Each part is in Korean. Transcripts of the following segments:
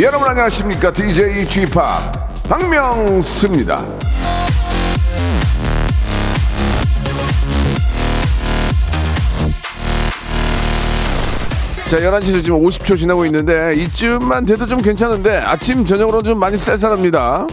여러분 안녕하십니까? DJ Chip 박명수입니다. 자, 11시 지금 50초 지나고 있는데 이쯤만 돼도 좀 괜찮은데 아침 저녁으로 좀 많이 쌀쌀합니다.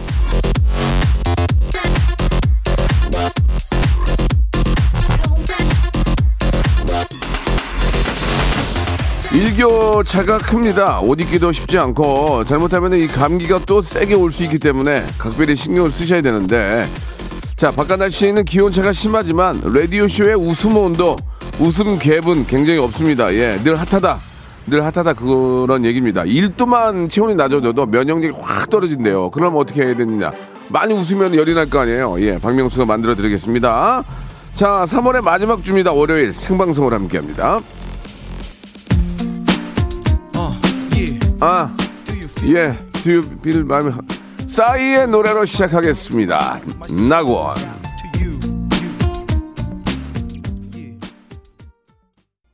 일교차가 큽니다. 옷 입기도 쉽지 않고 잘못하면 이 감기가 또 세게 올 수 있기 때문에 각별히 신경을 쓰셔야 되는데 자 바깥 날씨는 기온차가 심하지만 라디오 쇼의 웃음 온도 웃음 갭은 굉장히 없습니다. 예, 늘 핫하다. 늘 핫하다 그런 얘기입니다. 1도만 체온이 낮아져도 면역력이 확 떨어진대요. 그럼 어떻게 해야 되느냐? 많이 웃으면 열이 날 거 아니에요. 예, 박명수가 만들어 드리겠습니다. 자, 3월의 마지막 주입니다. 월요일 생방송을 함께 합니다. 아, 예, 듀빌 마음에 싸이의 노래로 시작하겠습니다. 낙원.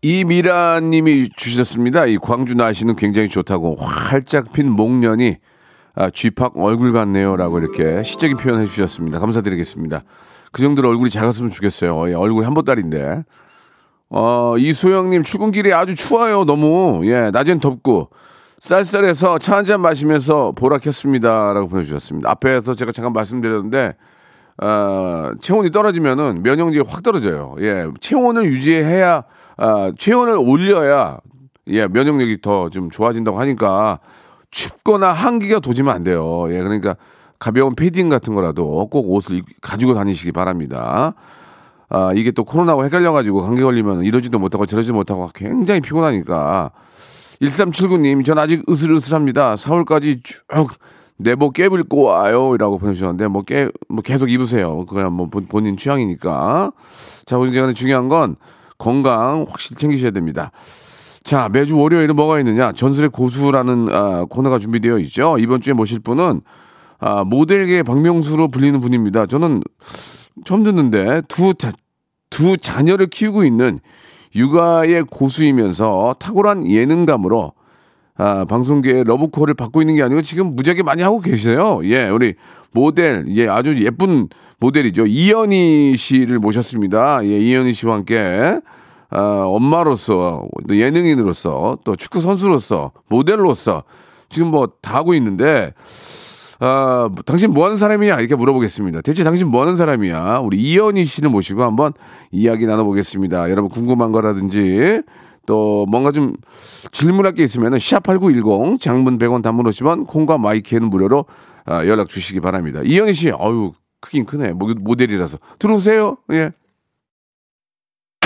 이미라님이 주셨습니다. 이 광주 날씨는 굉장히 좋다고 활짝 핀 목련이 아, 쥐팍 얼굴 같네요라고 이렇게 시적인 표현해 주셨습니다. 감사드리겠습니다. 그 정도로 얼굴이 작았으면 좋겠어요. 예, 얼굴이 한 보따리인데. 어, 이소영님 출근길이 아주 추워요. 너무 예 낮엔 덥고 쌀쌀해서 차 한 잔 마시면서 보라 켰습니다라고 보내주셨습니다. 앞에서 제가 잠깐 말씀드렸는데 어, 체온이 떨어지면은 면역력이 확 떨어져요. 예, 체온을 유지해야 아, 체온을 올려야 예, 면역력이 더 좀 좋아진다고 하니까 춥거나 한기가 도지면 안 돼요. 예, 그러니까 가벼운 패딩 같은 거라도 꼭 옷을 가지고 다니시기 바랍니다. 아, 이게 또 코로나와 헷갈려가지고 감기 걸리면 이러지도 못하고 저러지도 못하고 굉장히 피곤하니까. 1379님, 전 아직 으슬으슬합니다. 4월까지 쭉 내복 깨불고 와요. 라고 보내주셨는데, 뭐 깨, 뭐 계속 입으세요. 그냥 뭐 본인 취향이니까. 자, 오늘 중요한 건 건강 확실히 챙기셔야 됩니다. 자, 매주 월요일은 뭐가 있느냐? 전설의 고수라는 아, 코너가 준비되어 있죠. 이번 주에 모실 분은 아, 모델계 박명수로 불리는 분입니다. 저는 처음 듣는데 두, 자, 두 자녀를 키우고 있는 육아의 고수이면서 탁월한 예능감으로 아, 방송계의 러브콜을 받고 있는 게 아니고 지금 무지하게 많이 하고 계세요. 예, 우리 모델, 예, 아주 예쁜 모델이죠. 이연희 씨를 모셨습니다. 예, 이연희 씨와 함께 아, 엄마로서, 또 예능인으로서, 또 축구 선수로서, 모델로서 지금 뭐 다 하고 있는데 아, 당신 뭐 하는 사람이냐? 이렇게 물어보겠습니다. 대체 당신 뭐 하는 사람이야? 우리 이연희 씨를 모시고 한번 이야기 나눠보겠습니다. 여러분 궁금한 거라든지 또 뭔가 좀 질문할 게 있으면은 샵8910 장문 100원 단문 50원 콩과 마이키에는 무료로 아, 연락 주시기 바랍니다. 이연희 씨, 어유 크긴 크네. 모, 모델이라서. 들어오세요. 예.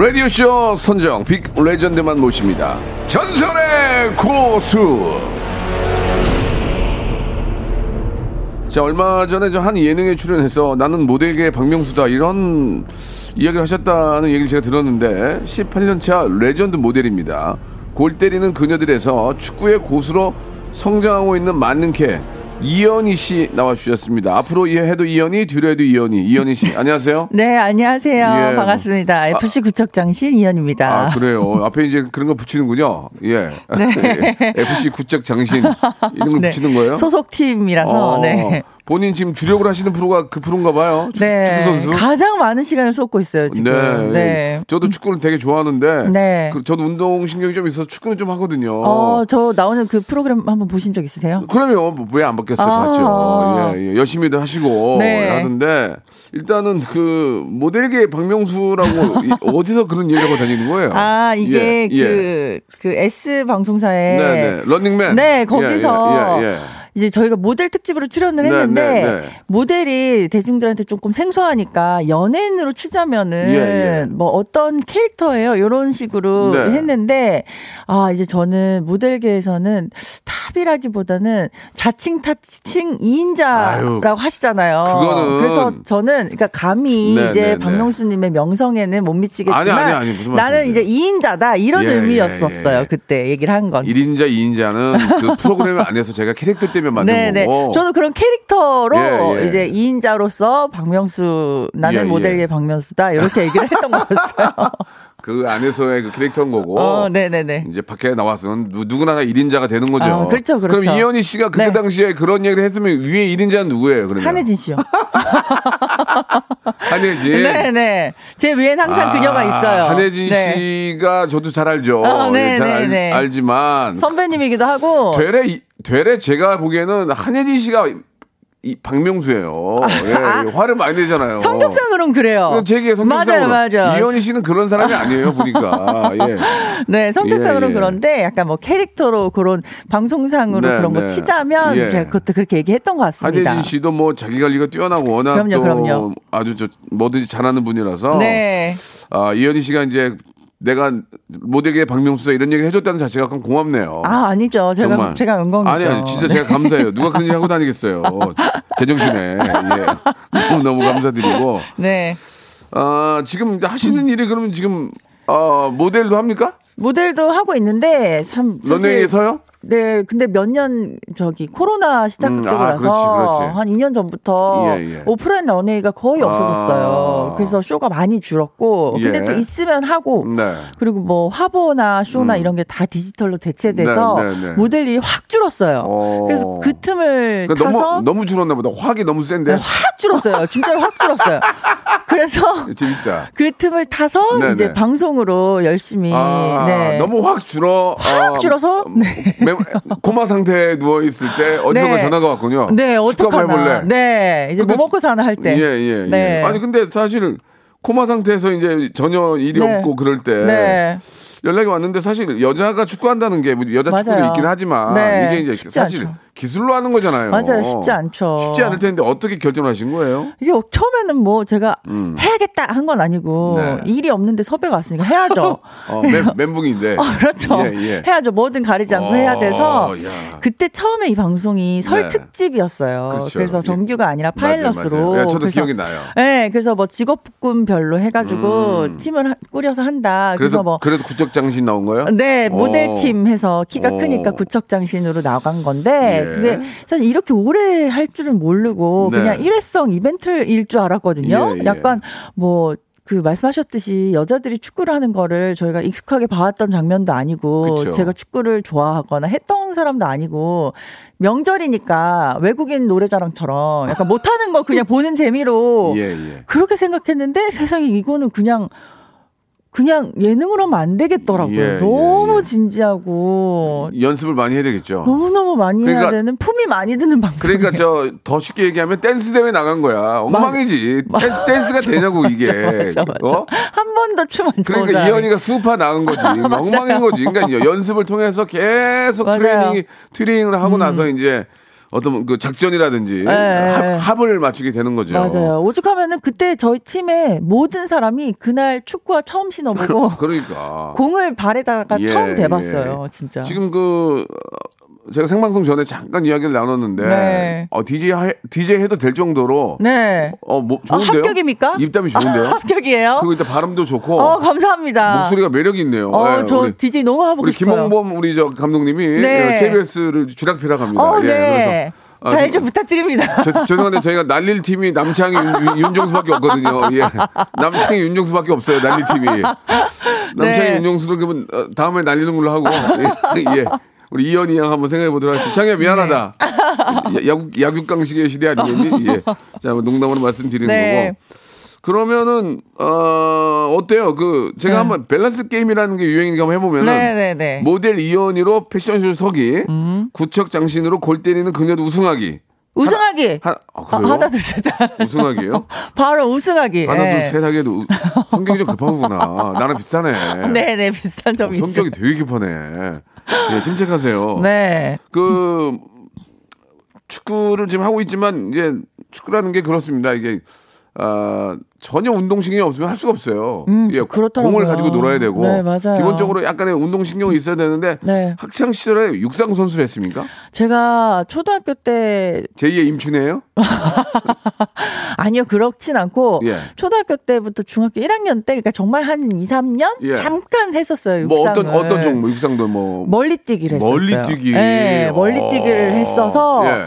라디오쇼 선정 big legend만 모십니다. 전설의 고수. 자 얼마 전에 저 한 예능에 출연해서 나는 모델계 박명수다 이런 이야기를 하셨다는 얘기를 제가 들었는데 18년차 레전드 모델입니다. 골 때리는 그녀들에서 축구의 고수로 성장하고 있는 만능캐 이현이 씨 나와 주셨습니다. 앞으로 이 해도 이현이, 뒤로 해도 이현이. 이현이 씨, 안녕하세요. 네, 안녕하세요. 예, 반갑습니다. 뭐- FC 구척장신 이현입니다. 아, 그래요. 앞에 이제 그런 거 붙이는군요. 예. FC 구적 장신 이런 걸 네. 붙이는 거예요? 소속팀이라서, 어, 네. 본인 지금 주력을 하시는 프로가 그 프로인가 봐요. 축, 네. 축구 선수. 가장 많은 시간을 쏟고 있어요, 지금. 네. 네. 저도 축구를 되게 좋아하는데 네. 그, 저도 운동 신경이 좀 있어서 축구는 좀 하거든요. 어, 저 나오는 그 프로그램 한번 보신 적 있으세요? 그러면 왜안 봤겠어요, 아. 봤죠. 예, 예. 열심히도 하시고 네. 하던데 일단은 그 모델계 박명수라고 이- 어디서 그런 얘기하고 다니는 거예요? 아, 이게 예, 예. 그, 그 S 방송사에. 네, 네. 런닝맨. 네, 거기서 예, 예, 예. 이제 저희가 모델 특집으로 출연을 네, 했는데 네, 네. 모델이 대중들한테 조금 생소하니까 연예인으로 치자면은 예, 예. 뭐 어떤 캐릭터예요 이런 식으로 네. 했는데 아 이제 저는 모델계에서는 탑이라기보다는 자칭 타칭 2인자라고 아유, 하시잖아요. 그거는- 그래서 저는 그러니까 감히 네, 이제 네, 네. 박명수님의 명성에는 못 미치겠지만 아니, 아니, 아니, 나는? 이제 2인자다 이런 예, 의미였었어요 예, 예. 그때 얘기를 한 건. 1인자, 2인자는 그 프로그램 안에서 제가 캐릭터 때문에 만든 네네. 거고. 저는 그런 캐릭터로 예, 예. 이제 2인자로서 박명수 나는 예, 예. 모델계 박명수다 이렇게 얘기를 했던 거였어요. 그 안에서의 그 캐릭터인 거고. 어, 네네네. 이제 밖에 나와서는 누, 누구나 다 1인자가 되는 거죠. 아, 그렇죠, 그렇죠. 럼 이현희 씨가 그때 네. 당시에 그런 얘기를 했으면 위에 1인자는 누구예요, 그러면? 한혜진 씨요. 한혜진. 네네. 제 위엔 항상 아, 그녀가 있어요. 한혜진 네. 씨가 저도 잘 알죠. 어, 네, 예, 잘 네, 알, 네. 알지만. 선배님이기도 하고. 되레, 이- 되레 제가 보기에는 한혜진 씨가 이 박명수예요. 예, 예, 화를 많이 내잖아요. 아, 성격상으로는 그래요. 그건 제 얘기의 성격상으로. 맞아요, 맞아요. 이현희 씨는 그런 사람이 아니에요, 보니까. 예. 네, 성격상으로는 예, 예. 그런데 약간 뭐 캐릭터로 그런 방송상으로 네, 그런 거 네. 치자면 예. 그것도 그렇게 얘기했던 것 같습니다. 한혜진 씨도 뭐 자기 관리가 뛰어나고 워낙 그럼요, 또 그럼요. 아주 저 뭐든지 잘하는 분이라서 네. 아, 이현희 씨가 이제 내가 모델계 박명수다 이런 얘기를 해줬다는 자체가 약간 고맙네요. 아, 아니죠. 제가, 정말. 제가 영광이죠. 아니, 아니, 진짜 제가 감사해요. 누가 그런 얘기 하고 다니겠어요. 제정신에. 예. 너무, 너무 감사드리고. 네. 아, 지금 하시는 일이 그러면 지금, 어, 모델도 합니까? 모델도 하고 있는데 참 사실 런웨이에서요? 네, 근데 몇 년 저기 코로나 시작되고 음, 아, 나서 그렇지, 그렇지. 한 2년 전부터 예, 예. 오프라인 런웨이가 거의 없어졌어요. 아. 그래서 쇼가 많이 줄었고, 근데 예. 또 있으면 하고, 네. 그리고 뭐 화보나 쇼나 이런 게 다 디지털로 대체돼서 네, 네, 네. 모델 일이 확 줄었어요. 어. 그래서 그 틈을 그러니까 타서 너무, 너무 줄었나 보다. 화학이 너무 센데. 네, 확 줄었어요. 진짜로 확 줄었어요. 그래서 재밌다. 그 틈을 타서 네, 이제 네. 방송으로 열심히 아, 네. 너무 확 줄어. 확 줄어서? 네. 매- 코마 상태에 누워 있을 때 어디선가 네. 전화가 왔군요. 네, 어떡하나. 네, 이제 근데- 뭐 먹고 사나 할 때. 예, 예, 예. 네. 아니 근데 사실 코마 상태에서 이제 전혀 일이 네. 없고 그럴 때 네. 연락이 왔는데 사실 여자가 축구한다는 게 여자 축구도. 있긴 하지만 네, 이게 이제 사실 않죠. 기술로 하는 거잖아요. 맞아요. 쉽지 않죠. 쉽지 않을 텐데 어떻게 결정하신 거예요? 이게 처음에는 뭐 제가 해야겠다 한 건 아니고 음. 네. 일이 없는데 섭외가 왔으니까 해야죠. 어, 멘, 멘붕인데. 어, 그렇죠. 예, 예. 해야죠. 뭐든 가리지 않고 어, 해야 돼서 야. 그때 처음에 이 방송이 설 네. 특집이었어요. 그렇죠. 그래서 예. 정규가 아니라 맞아요, 파일럿으로. 맞아요. 예, 저도 그래서- 기억이 나요. 네, 그래서 뭐 직업군별로 해가지고 음. 팀을 하- 꾸려서 한다. 그래서 그래서 뭐 그래도 구적장신 나온 거예요? 네, 모델 어. 팀 해서 키가 어. 크니까 구척장신으로 나간 건데 예. 그게 사실 이렇게 오래 할 줄은 모르고 네. 그냥 일회성 이벤트일 줄 알았거든요. 예, 예. 약간 뭐그 말씀하셨듯이 여자들이 축구를 하는 거를 저희가 익숙하게 봐왔던 장면도 아니고 그쵸. 제가 축구를 좋아하거나 했던 사람도 아니고 명절이니까 외국인 노래자랑처럼 약간 못하는 거 그냥 보는 재미로 예, 예. 그렇게 생각했는데 세상에 이거는 그냥 그냥 예능으로 하면 안 되겠더라고요. 예, 예, 너무 예. 진지하고 연습을 많이 해야 되겠죠. 너무 너무 많이 해야 그러니까- 되는 품이 많이 드는 방송. 그러니까 저 더 쉽게 얘기하면 댄스 대회 나간 거야. 엉망이지. 댄스, 댄스가 되냐고 이게. 맞아, 맞아. 어? 한 번도 춤 안 춰. 그러니까 이현이가 스우파 나간 거지. 엉망인 거지. 그러니까 연습을 통해서 계속 맞아요. 음. 트레이닝 트레이닝을 하고 나서 이제 어떤 그 작전이라든지 네. 합, 합을 맞추게 되는 거죠. 맞아요. 오죽하면은 그때 저희 팀의 모든 사람이 그날 축구화 처음 신어보고 그러니까 공을 발에다가 예, 처음 대봤어요. 예. 진짜. 지금 그 어, 제가 생방송 전에 잠깐 이야기를 나눴는데 네. 어, DJ 해, DJ 해도 될 정도로 네. 어, 뭐 아, 좋은데요? 합격입니까? 입담이 좋은데요? 합격이에요. 그리고 일단 발음도 좋고 어, 감사합니다. 목소리가 매력이 있네요. 어, 예, 저 우리, DJ 너무 하고 우리 싶어요. 김홍범 우리 저 감독님이 네. KBS를 주락피락 합니다. 어, 예, 네. 아, 잘 그- 좀 부탁드립니다. 저, 죄송한데 저희가 날릴 팀이 남창희 윤- 윤정수밖에 없거든요. 예. 남창희 윤정수밖에 없어요. 날릴 팀이. 남창희 네. 윤정수를 그러면 어, 다음에 날리는 걸로 하고 예. 예. 우리 이현이 양 한번 생각해 보도록 하겠습니다. 창희야 미안하다. 네. 야- 야구 야구강식의 시대 아니겠니? 예. 자 농담으로 말씀드리는 네. 거고. 그러면은 어 어때요? 그 제가 네. 한번 밸런스 게임이라는 게 유행인가 한번 해보면은 네네네. 음. 모델 이연희로 패션쇼 서기, 구척 장신으로 골 때리는 그녀도 우승하기. 우승하기. 하, 아, 아, 그래요? 하나 둘 셋. 우승하기예요? 바로 우승하기. 하나 예. 둘셋 하기에도 우- 성격이 좀 급하구나. 나랑 비슷하네. 네네 비슷한 어, 점이 있어요. 성격이 되게 급하네. 예, 침착하세요. 네. 그 축구를 지금 하고 있지만 이제 축구라는 게 그렇습니다. 이게 아, 전혀 운동신경이 없으면 할 수가 없어요. 음, 예, 그렇더라고요. 공을 가지고 놀아야 되고 네. 기본적으로 약간의 운동신경이 있어야 되는데 네. 학창 시절에 육상 선수를 했습니까? 제가 초등학교 때 제2의 임춘이에요? 아니요 그렇진 않고 예. 초등학교 때부터 중학교 1학년 때 그러니까 정말 한 2, 3년 예. 잠깐 했었어요. 뭐 육상을. 어떤 어떤 종목 육상도 뭐 멀리뛰기를 했었어요. 멀리뛰기. 네, 멀리뛰기를 어. 했어서 예.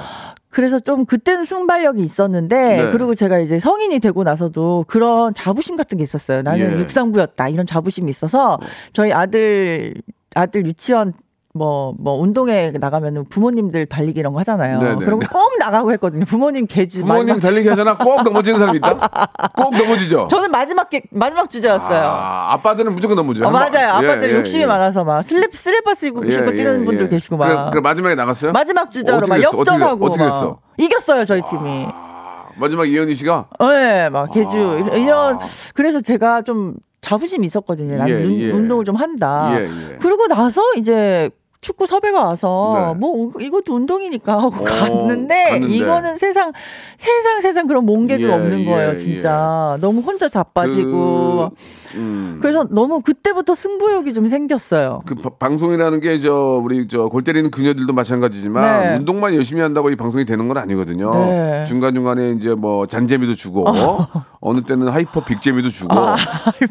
그래서 좀 그때는 순발력이 있었는데 네. 그리고 제가 이제 성인이 되고 나서도 그런 자부심 같은 게 있었어요. 나는 예. 육상부였다 이런 자부심이 있어서 저희 아들 아들 유치원 뭐, 뭐, 운동회 나가면 부모님들 달리기 이런 거 하잖아요. 네네. 그럼 꼭 나가고 했거든요. 부모님 계주. 부모님 달리기 하잖아. 꼭 넘어지는 사람 있다. 꼭 넘어지죠. 저는 마지막 계, 마지막 주자였어요. 아, 아빠들은 무조건 넘어져. 어, 맞아요. 아빠들 예, 예, 욕심이 예. 많아서 막 슬립, 슬리퍼스 입고 예, 신고 뛰는 예, 분들 예. 계시고 막. 그래, 그래 마지막에 나갔어요? 마지막 주자로 막 역전하고. 됐- 어떻게 막. 됐어? 이겼어요, 저희 팀이. 아, 마지막 이현이 씨가 네, 막 계주 이런 그래서 제가 좀 자부심이 있었거든요. 나는 아. 예, 눈- 예. 운동을 좀 한다. 예, 예. 그러고 나서 이제 축구 섭외가 와서 네. 뭐 이것도 운동이니까 하고 어, 갔는데, 갔는데. 이거는 세상 세상 세상 그런 몽개그 예, 없는 거예요 예, 진짜 너무 혼자 자빠지고 그, 음, 그래서 너무 그때부터 승부욕이 좀 생겼어요. 그 바- 방송이라는 게 저 우리 저 골 때리는 그녀들도 마찬가지지만 네. 운동만 열심히 한다고 이 방송이 되는 건 아니거든요. 네. 중간 중간에 이제 뭐 잔재미도 주고 어. 느 때는 hyper big재미도 주고 아,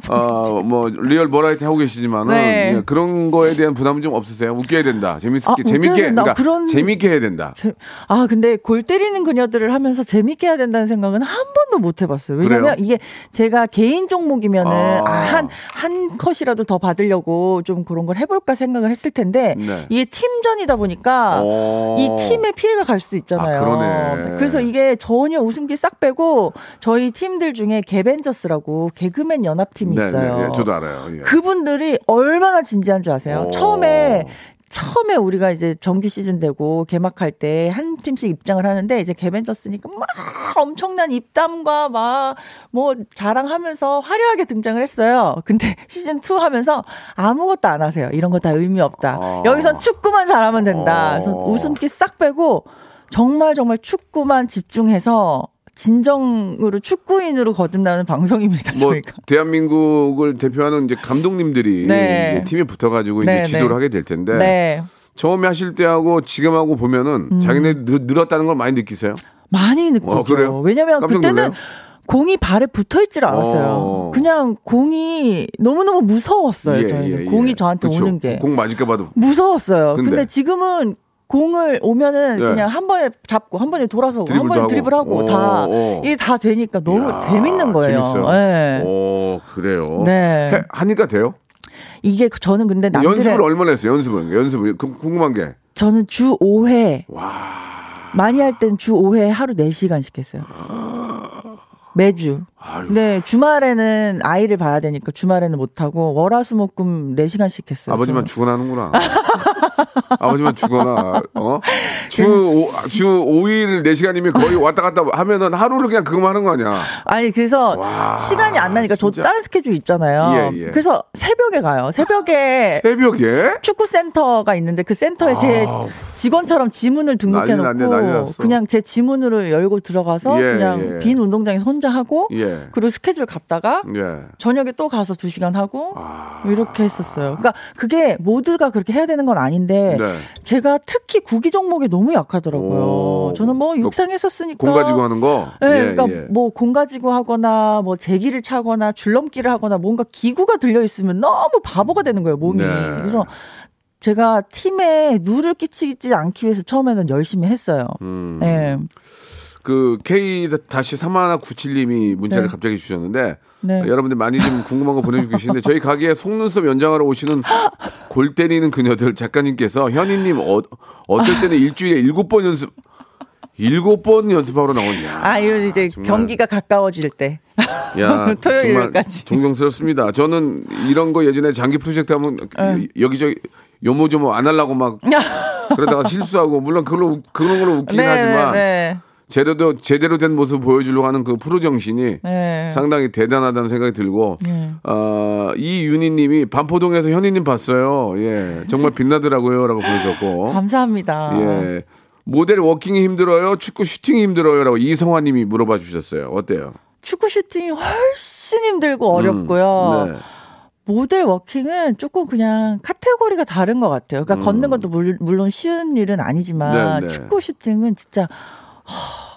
어 뭐 리얼 버라이어티 하고 계시지만은 네. 예, 그런 거에 대한 부담은 좀 없으세요? 웃겨 야 된다. 재밌게 아, 웃겨야 재밌게 된다. 그러니까 그런- 재밌게 해야 된다. 재- 아, 근데 골 때리는 그녀들을 하면서 재밌게 해야 된다는 생각은 한 번도 못 해봤어요. 왜냐면? 이게 제가 개인 종목이면은 아. 아, 한, 한 컷이라도 더 받으려고 좀 그런 걸 해볼까 생각을 했을 텐데 네. 이게 팀전이다 보니까 어. 이 팀에 피해가 갈 수도 있잖아요. 아, 그러네. 그래서 이게 전혀 웃음기 싹 빼고 저희 팀들 중에 개벤저스라고 개그맨 연합팀이 네, 있어요. 네, 네, 저도 알아요. 예. 그분들이 얼마나 진지한지 아세요? 오. 처음에 처음에 우리가 이제 정규 시즌 되고 개막할 때 한 팀씩 입장을 하는데 이제 개벤저스니까 막 엄청난 입담과 막 뭐 자랑하면서 화려하게 등장을 했어요. 근데 시즌 2 하면서 아무것도 안 하세요. 이런 거 다 의미 없다. 아. 여기선 축구만 잘하면 된다. 그래서 어. 웃음기 싹 빼고 정말 정말 축구만 집중해서 진정으로 축구인으로 거듭나는 방송입니다. 뭐 저희가. 대한민국을 대표하는 이제 감독님들이 네. 이제 팀에 붙어가지고 네, 이제 지도를 네. 하게 될 텐데 네. 처음에 하실 때하고 지금하고 보면은 음. 자기네 늘, 늘었다는 걸 많이 느끼세요? 많이 느끼죠. 어? 왜냐면 그때는? 공이 발에 붙어 있질 않았어요. 어. 그냥 공이 너무너무 무서웠어요. 저희는 공이 저한테 예, 그쵸. 오는 게 공 맞을까 봐도 무서웠어요. 근데? 근데, 지금은 공을 오면은 예. 그냥 한 번에 잡고 한 번에 돌아서고 한 번에 하고. 드리블하고 어, 다 어. 이게 다 되니까 너무 이야, 재밌는 거예요. 재밌어요. 네. 오 그래요. 네. 해- 하니까 돼요? 이게 저는 근데 남들의 연습을 얼마나 했어요? 연습을 연습을 그, 궁금한 게 저는 주 5회 와. 많이 할 땐 주 5회 하루 4시간씩 했어요. 매주. 아유. 네, 주말에는 아이를 봐야 되니까 주말에는 못 하고, 월화수목금 4시간씩 했어요. 아버지만 저는. 죽어나는구나. 아버지만 죽어나. 어? 주, 오, 주 5일 4시간이면 거의 왔다 갔다 하면은 하루를 그냥 그거만 하는 거 아니야. 아니, 그래서 와, 시간이 안 나니까 저도 진짜. 다른 스케줄 있잖아요. 예, 예. 그래서 새벽에 가요. 새벽에 새벽에? 축구 센터가 있는데 그 센터에 제 아우. 직원처럼 지문을 등록해 놓고 났어. 그냥 제 지문으로 열고 들어가서 예, 그냥 예. 빈 운동장에서 혼자 하고 예. 그리고 스케줄 갔다가 예. 저녁에 또 가서 두 시간 하고 아. 이렇게 했었어요. 그러니까 그게 모두가 그렇게 해야 되는 건 아닌데 네. 제가 특히 구기 종목에 너무 약하더라고요. 오. 저는 뭐그 육상 했었으니까 공 가지고 하는 거? 네, 예, 그러니까 예. 뭐공 가지고 하거나 뭐 제기를 차거나 줄넘기를 하거나 뭔가 기구가 들려 있으면 너무 바보가 되는 거예요 몸이. 네. 그래서 제가 팀에 누를 끼치지 않기 위해서 처음에는 열심히 했어요. 음. 네. 그 K 다시 3197님이 문자를 네. 갑자기 주셨는데 네. 어, 여러분들 많이 좀 궁금한 거 보내주고 계시는데 저희 가게에 속눈썹 연장하러 오시는 골 때리는 그녀들 작가님께서 현희님 어, 어떨 때는 일주일에 일곱 번 연습 일곱 번 연습하러 나오냐. 아, 이건 이제 정말. 경기가 가까워질 때. 야, 토요일까지. 존경스럽습니다. 저는 이런 거 예전에 장기 프로젝트 하면 응. 여기저기 요모조모 안 하려고 막 그러다가 실수하고 물론 그걸로 웃- 그런 걸로 웃기긴 하지만 네. 제대로 제대로 된 모습 보여주려고 하는 그 프로 정신이 네. 상당히 대단하다는 생각이 들고 네. 어, 이윤희님이 반포동에서 현희님 봤어요. 예, 정말 빛나더라고요라고 보내셨고 감사합니다. 예. 모델 워킹이 힘들어요? 축구 슈팅이 힘들어요? 라고 이성화님이 물어봐 주셨어요. 어때요? 축구 슈팅이 훨씬 힘들고 어렵고요. 네. 모델 워킹은 조금 그냥 카테고리가 다른 것 같아요. 그러니까 음. 걷는 것도 물, 물론 쉬운 일은 아니지만 네, 네. 축구 슈팅은 진짜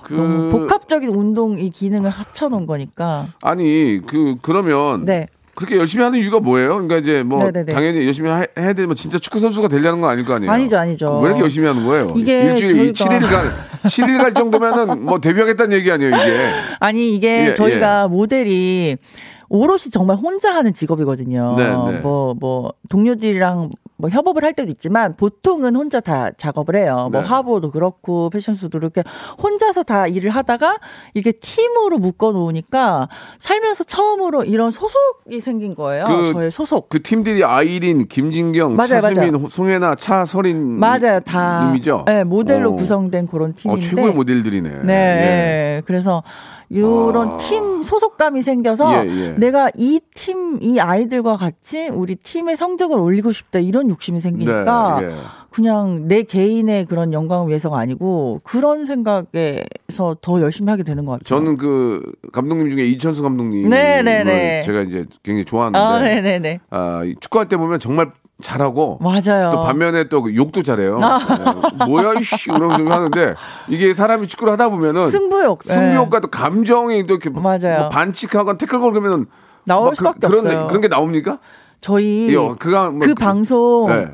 그 복합적인 운동 이 기능을 합쳐놓은 거니까. 아니 그 그러면 네. 그렇게 열심히 하는 이유가 뭐예요? 그러니까 이제 뭐 네네네. 당연히 열심히 하- 해야 되면 진짜 축구 선수가 되려는 건 아닐 거 아니에요? 아니죠, 아니죠. 왜 이렇게 열심히 하는 거예요? 이게 일주일에 저희가- 7일 갈 7일 갈 정도면은 뭐 데뷔하겠다는 얘기 아니에요, 이게. 아니 이게 예, 저희가 모델이 오롯이 정말 혼자 하는 직업이거든요. 네, 네. 뭐, 뭐, 동료들이랑 뭐 협업을 할 때도 있지만 보통은 혼자 다 작업을 해요. 뭐 네. 화보도 그렇고 패션쇼도 그렇게 혼자서 다 일을 하다가 이렇게 팀으로 묶어 놓으니까 살면서 처음으로 이런 소속이 생긴 거예요. 그- 저의 소속. 그 팀들이 아이린, 김진경, 맞아요, 차수민, 맞아요. 송혜나, 차서린 맞아요. 다 님이죠. 네, 모델로 어. 구성된 그런 어, 팀인데 최고의 모델들이네. 네. 예. 그래서 이런 아. 팀 소속감이 생겨서 예, 예. 내가 이 팀, 이 아이들과 같이 우리 팀의 성적을 올리고 싶다 이런 욕심이 생기니까 네, 예. 그냥 내 개인의 그런 영광을 위해서가 아니고 그런 생각에서 더 열심히 하게 되는 것 같아요. 저는 그 감독님 중에 이천수 감독님 네, 네, 네. 제가 이제 굉장히 좋아하는데 아. 아, 이 축구할 때 보면 정말 잘하고 맞아요. 또 반면에 또그 욕도 잘해요. 예. 뭐야 이씨 이런 좀 하는데 이게 사람이 축구를 하다 보면은 승부욕. 네. 승부욕과 또 감정이 또 이렇게 맞아요. 뭐 반칙하거나 태클 걸으면 나올 수밖에 그 런, 없어요. 그런 게 나옵니까? 저희 예, 그가 뭐그 방송 예.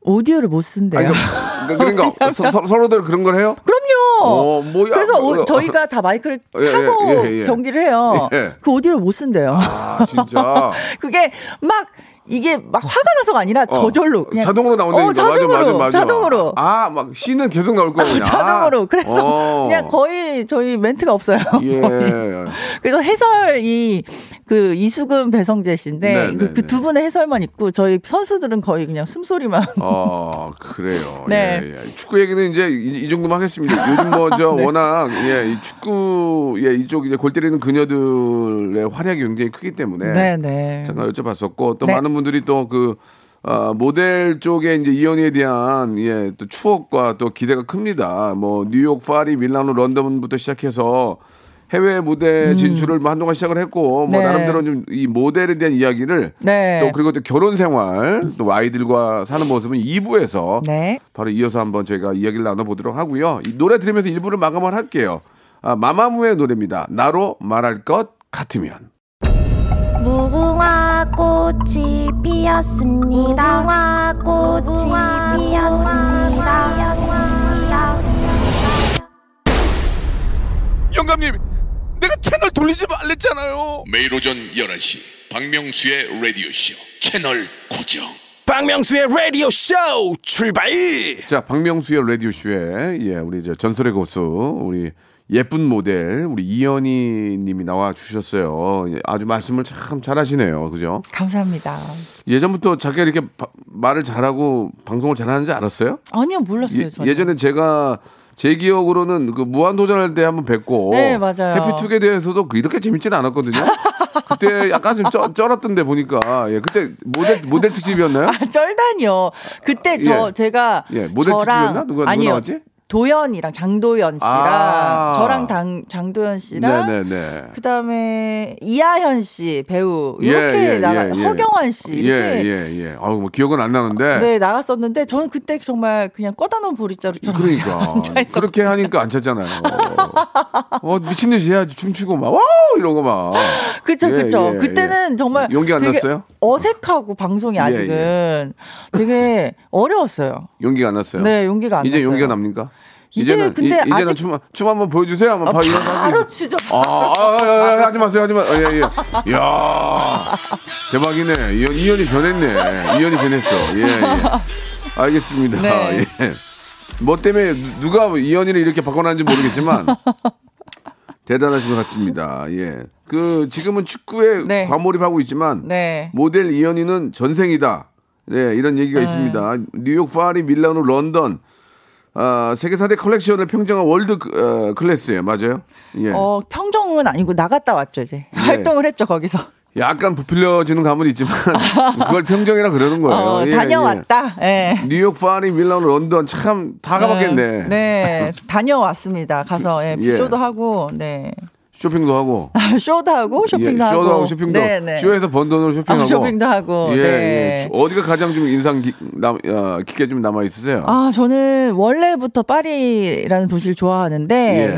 오디오를 못 쓴대요. 아니, 그러니까, 그러니까 서, 서, 서로들 그런 걸 해요? 그럼요. 어, 뭐야. 그래서 오- 어, 저희가 다 마이크를 예, 예, 차고 예, 예. 경기를 해요. 예. 그 오디오를 못 쓴대요. 아 진짜. 그게 막 이게 막 화가 나서가 아니라 어, 저절로 그냥 자동으로 나온다니까. 어, 자동으로 맞아, 맞아, 맞아. 자동으로 아, 막 씨는 계속 나올 거예요. 그냥. 자동으로 그래서 어. 그냥 거의 저희 멘트가 없어요. 예. 그래서 해설이 그 이수근 배성재 씨인데 네, 네, 그두 네. 분의 해설만 있고 저희 선수들은 거의 그냥 숨소리만 어, 그래요. 네. 예, 예. 축구 얘기는 이제 이, 이 정도만 하겠습니다. 요즘 뭐저 네. 워낙 예, 이 축구 예, 이쪽 이제 골 때리는 그녀들의 활약이 굉장히 크기 때문에 네, 네. 잠깐 여쭤봤었고 또 네. 많은 분들이 또그 아, 모델 쪽에 이제 이연희에 대한 예, 또 추억과 또 기대가 큽니다. 뭐 뉴욕, 파리, 밀라노, 런던부터 시작해서 해외 무대 진출을 뭐 한동안 시작을 했고 뭐 음. 네. 나름대로 좀 이 모델에 대한 이야기를 네. 또 그리고 또 결혼 생활 또 아이들과 사는 모습은 2부에서 네. 바로 이어서 한번 저희가 이야기를 나눠보도록 하고요. 이 노래 들으면서 일부를 마감을 할게요. 아, 마마무의 노래입니다. 나로 말할 것 같으면. 무궁화 꽃이 피었습니다. 무궁화 꽃이 피었습니다. 영감님, 내가 채널 돌리지 말랬잖아요. 매일 오전 11시 박명수의 라디오 쇼 채널 고정 박명수의 라디오 쇼 출발 자, 박명수의 라디오 쇼에 예, 우리 저 전설의 고수 우리 예쁜 모델 우리 이연희 님이 나와 주셨어요. 예, 아주 말씀을 참 잘하시네요. 그죠? 감사합니다. 예전부터 자기가 이렇게 바- 말을 잘하고 방송을 잘하는지 알았어요? 아니요 몰랐어요. 예. 예전에 제가 제 기억으로는 그 무한도전 할 때 한번 뵙고 네, 맞아요. 해피투게더에서도 그 이렇게 재밌지는 않았거든요. 그때 약간 좀 쩔, 쩔었던데 보니까 예, 그때 모델 모델 특집이었나요? 아, 쩔다니요. 그때 저 예. 제가 예, 모델 저랑 특집이었나? 누가- 누가 아니요. 나왔지? 도연이랑 장도연 씨랑 아. 저랑 당, 장도연 씨랑 네네네. 그다음에 이하현 씨 배우 예, 이렇게 예, 나가 예, 예. 허경환 씨 예, 이렇게 예, 예. 아우, 뭐 기억은 안 나는데. 네 나갔었는데 저는 그때 정말 그냥 꿔다 놓은 보릿자루처럼 그러니까. 그렇게 하니까 안 찾잖아요. 어, 미친 듯이 해야지. 춤추고 막, wow! 거 막. 그쵸 예, 그쵸 예, 그때는 정말 용기 안 났어요? 어색하고 방송이 예, 아직은 되게 어려웠어요. 용기가 안 났어요. 네 용기가 안 이제 났어요. 용기가 납니까? 이제 이제는, 근데 이, 제는 춤, 춤 한번 보여주세요. 한번 아, 봐, 일어나서. 바로 치죠. 아, 아, 아, 아, 하지 마세요, 하지 마. 어, 예, 예. 이야, 대박이네. 이현, 이현이 변했네. 이현이 변했어. 예, 예. 알겠습니다. 네. 예. 뭐 때문에 누- 누가 이현이를 이렇게 바꿔놨는지 모르겠지만 대단하신 것 같습니다. 예. 그 지금은 축구에 네. 과몰입하고 있지만 네. 모델 이현이는 전생이다. 네, 이런 얘기가 있습니다. 뉴욕, 파리, 밀라노, 런던 아, 세계 4대 컬렉션을 평정한 world 그, 어, class예요. 맞아요? 예. 어, 평정은 아니고 나갔다 왔죠, 이제. 활동을 했죠, 거기서. 약간 부풀려지는 감은 있지만 그걸 평정이라 그러는 거예요. 어, 예, 다녀왔다. 예. 예. 뉴욕, 파리, 밀라노, 런던 참 다 가봤겠네. 네, 네, 다녀왔습니다. 가서 예, 예. 쇼도 하고, 네, 쇼핑도 하고. 쇼도 하고 쇼핑도 예, 쇼도 하고 쇼핑도 네, 네. 쇼에서 번 돈으로 쇼핑하고 아, 쇼핑도 하고, 예, 네. 예. 어디가 가장 좀 인상 깊, 남, 어, 깊게 좀 남아 있으세요? 아, 저는 원래부터 파리라는 도시를 좋아하는데,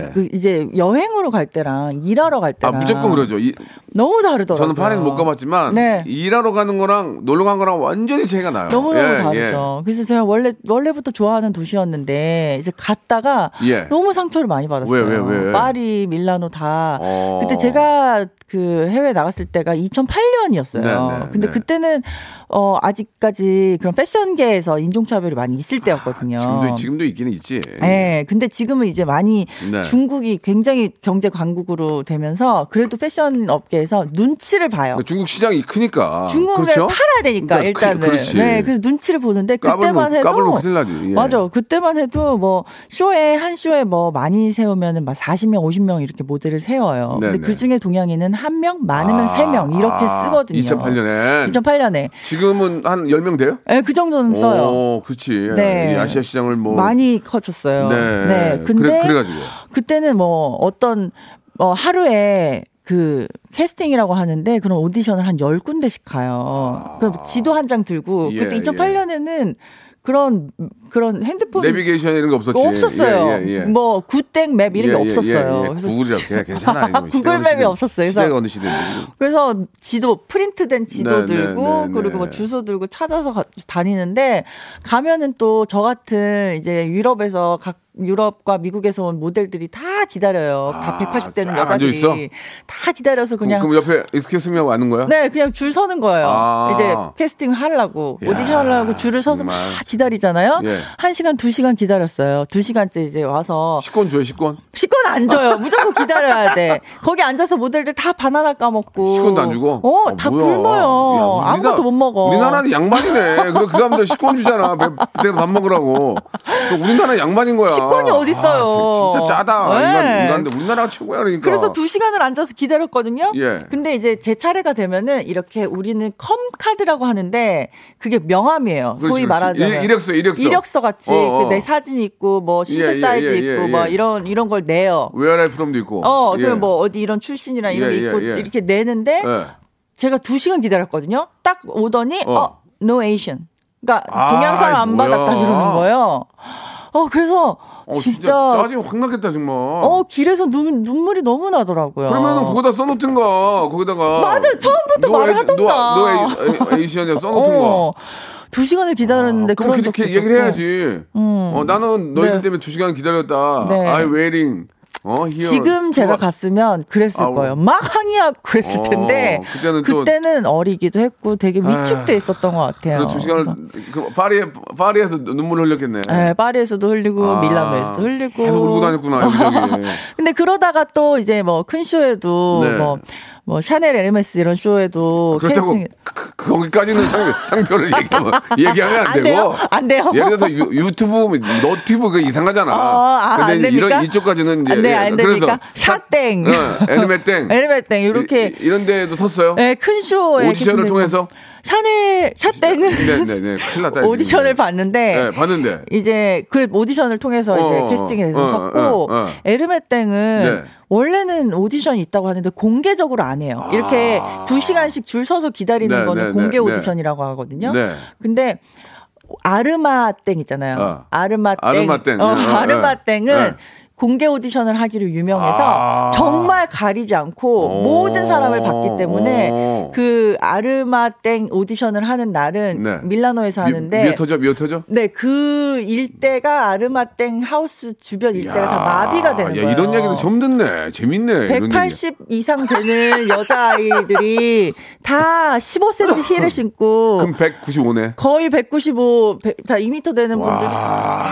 예. 그 이제 여행으로 갈 때랑 일하러 갈 아, 때랑 무조건 그러죠. 이, 너무 다르더라고요. 저는 파리는 못 가봤지만 네. 일하러 가는 거랑 놀러 간 거랑 완전히 차이가 나요. 너무 너무 예, 다르죠. 그래서 제가 원래 원래부터 좋아하는 도시였는데 이제 갔다가 예. 너무 상처를 많이 받았어요. 왜, 왜, 왜? 파리, 밀라노 다. 어. 그때 제가 그 해외 나갔을 때가 2008년이었어요. 네, 네, 근데 네. 그때는 어 아직까지 그런 패션계에서 인종차별이 많이 있을 때였거든요. 예. 지금도 지금도 있기는 있지. 네, 근데 지금은 이제 많이 네. 중국이 굉장히 경제 강국으로 되면서 그래도 패션 업계에서 눈치를 봐요. 중국 시장이 크니까. 중국을 그렇죠? 팔아야 되니까 그러니까 일단은 그-. 네 그래서 눈치를 보는데 그때만 해도 까불면 큰일 나지. 예. 맞아 그때만 해도 뭐 쇼에 한 쇼에 뭐 많이 세우면은 막 40명 50명 이렇게 모델을 세워요 네, 근데 네. 그 중에 동양인은 한 명 많으면 세 명 이렇게 아, 쓰거든요 2008년에 2008년에 지금은 한 10명 돼요? 네, 그 정도는 써요 오, 그렇지. 네. 이 아시아 시장을 뭐 많이 커졌어요 네. 근데 그래, 그래 가지고. 그때는 뭐 어떤 어 하루에 그 캐스팅이라고 하는데 그런 오디션을 한 10군데씩 가요. 그럼 지도 한 장 들고 아. 예, 그때 2008년에는 그런 그런 핸드폰 내비게이션 이런 거 없었지. 없었어요. 예, 예, 예. 뭐 굿땡 맵 이런 예, 게 예, 없었어요. 예, 예. 그래서 구글이라 괜찮아. 구글 맵이 없었어요. 그래서 시대가 어느 시대인지. 그래서 지도 프린트된 지도 네, 들고 네, 네, 그리고 네. 뭐 주소 들고 찾아서 가- 다니는데 가면은 또 저 같은 이제 유럽에서 각 유럽과 미국에서 온 모델들이 다 기다려요. 다 아, 180대는 쫙 앉아있어? 여자들이 다 기다려서 그냥 그럼 옆에 excuse me 하고 왔는 거야? 네, 그냥 줄 서는 거예요. 아. 이제 캐스팅 하려고 야, 오디션 하려고 줄을 서서 막 정말. 기다리잖아요. 예. 한 시간 두 시간 기다렸어요. 두 시간째 이제 와서 식권 줘요, 식권. 식권 안 줘요. 무조건 기다려야 돼. 거기 앉아서 모델들 다 바나나 까먹고. 식권도 안 주고? 어, 아, 다 뭐야. 굶어요. 야, 우리나라- 아무것도 못 먹어. 우리나라는 양반이네. 그럼 그 사람들 식권 주잖아. 배, 배밥 먹으라고. 또 우리나라는 양반인 거야. 식권이 어딨어요. 아, 진짜 짜다. 네. 인간, 인간데 우리나라가 최고야, 그러니까. 그래서 두 시간을 앉아서 기다렸거든요. 예. 근데 이제 제 차례가 되면은 이렇게 우리는 컴 카드라고 하는데 그게 명함이에요. 그렇지, 소위. 말하자면 일- 이력서, 이력서. 같이 어, 어. 그내 사진 있고 뭐 신체 예, 예, 사이즈 예, 있고 예, 뭐 예. 이런 이런 걸 내요. where are you from도 있고. 어, 예. 그럼 뭐 어디 이런 출신이랑 이런 예, 게 있고 예, 예. 이렇게 내는데 예. 제가 두 시간 기다렸거든요. 딱 오더니 어. 어, no Asian. 그러니까 아, 동양 사람 안 뭐야. 받았다 이러는 거예요. 어 그래서 어, 진짜, 짜증 확 나겠다, 정말. 어 길에서 눈, 눈물이 너무 나더라고요. 그러면은 거기다 써놓든가, 거기다가. 맞아요. 처음부터 no 말을 에- 하던가. no, no A, Asian에 써놓든가. 어, 두 시간을 기다렸는데 그럼 그런 그렇게 얘기를. 해야지. 어, 나는 너희들 네. 때문에 두 시간 기다렸다. 네. I waiting. 어. 지금 제가. 갔으면 그랬을 아우. 거예요. 막 항의하고 그랬을 어, 텐데 그때는 또- 그때는 어리기도 했고 되게 위축돼 있었던 것 같아요. 두 시간을 그 파리에 파리에서 눈물을 흘렸겠네. 네, 파리에서도 흘리고 아, 밀라노에서도 흘리고 계속 울고 다녔구나 여기저기. 근데 그러다가 또 이제 뭐 큰 쇼에도 네. 뭐, 뭐 샤넬 에르메스 이런 쇼에도 그렇다고 캐스팅- 그, 그, 거기까지는 상, 상표를 얘기 하면, 얘기하면 안, 안 되고. 돼요? 안 돼요? 예를 들어서 유, 유튜브, 너튜브 그 이상하잖아. 어, 아, 근데 안? 이런 이쪽까지는 이제 안 돼, 안 그래서 됩니까? 샷땡. 어, 에르메땡. 에르메땡 이렇게 이, 런 데도 섰어요. 네, 큰 쇼에 오디션을. 통해서? 샤넬 샷땡은 네네네. 큰일 났다. 오디션을 지금. 봤는데 네, 봤는데. 이제 그 오디션을 통해서 어, 이제 캐스팅에 대해서 어, 섰고 어, 어. 에르메 땡은 네. 원래는 오디션이 있다고 하는데 공개적으로 안 해요. 이렇게 두 시간씩 줄 서서 기다리는 아. 네, 거는 네, 공개 네, 네. 오디션이라고 하거든요. 네. 근데 아르마 땡 있잖아요. 어. 아르마 땡. 아르마땡. 어, 어, 어, 아르마 땡은 네. 공개 오디션을 하기로 유명해서 아. 정말 가리지 않고 오. 모든 사람을 봤기 때문에 오. 그 아르마땡 오디션을 하는 날은 네. 밀라노에서 하는데 미, 미어터져, 미어터져? 네, 그 일대가 아르마땡 하우스 주변 일대가 다 야, 마비가 되는 야, 거예요. 이런 얘기는 처음 듣네. 재밌네. 이런 얘기. 180 이상 되는 여자 아이들이 다 15cm 힐을 신고 그럼 195네. 거의 195, 다 2m 되는 분들이 와.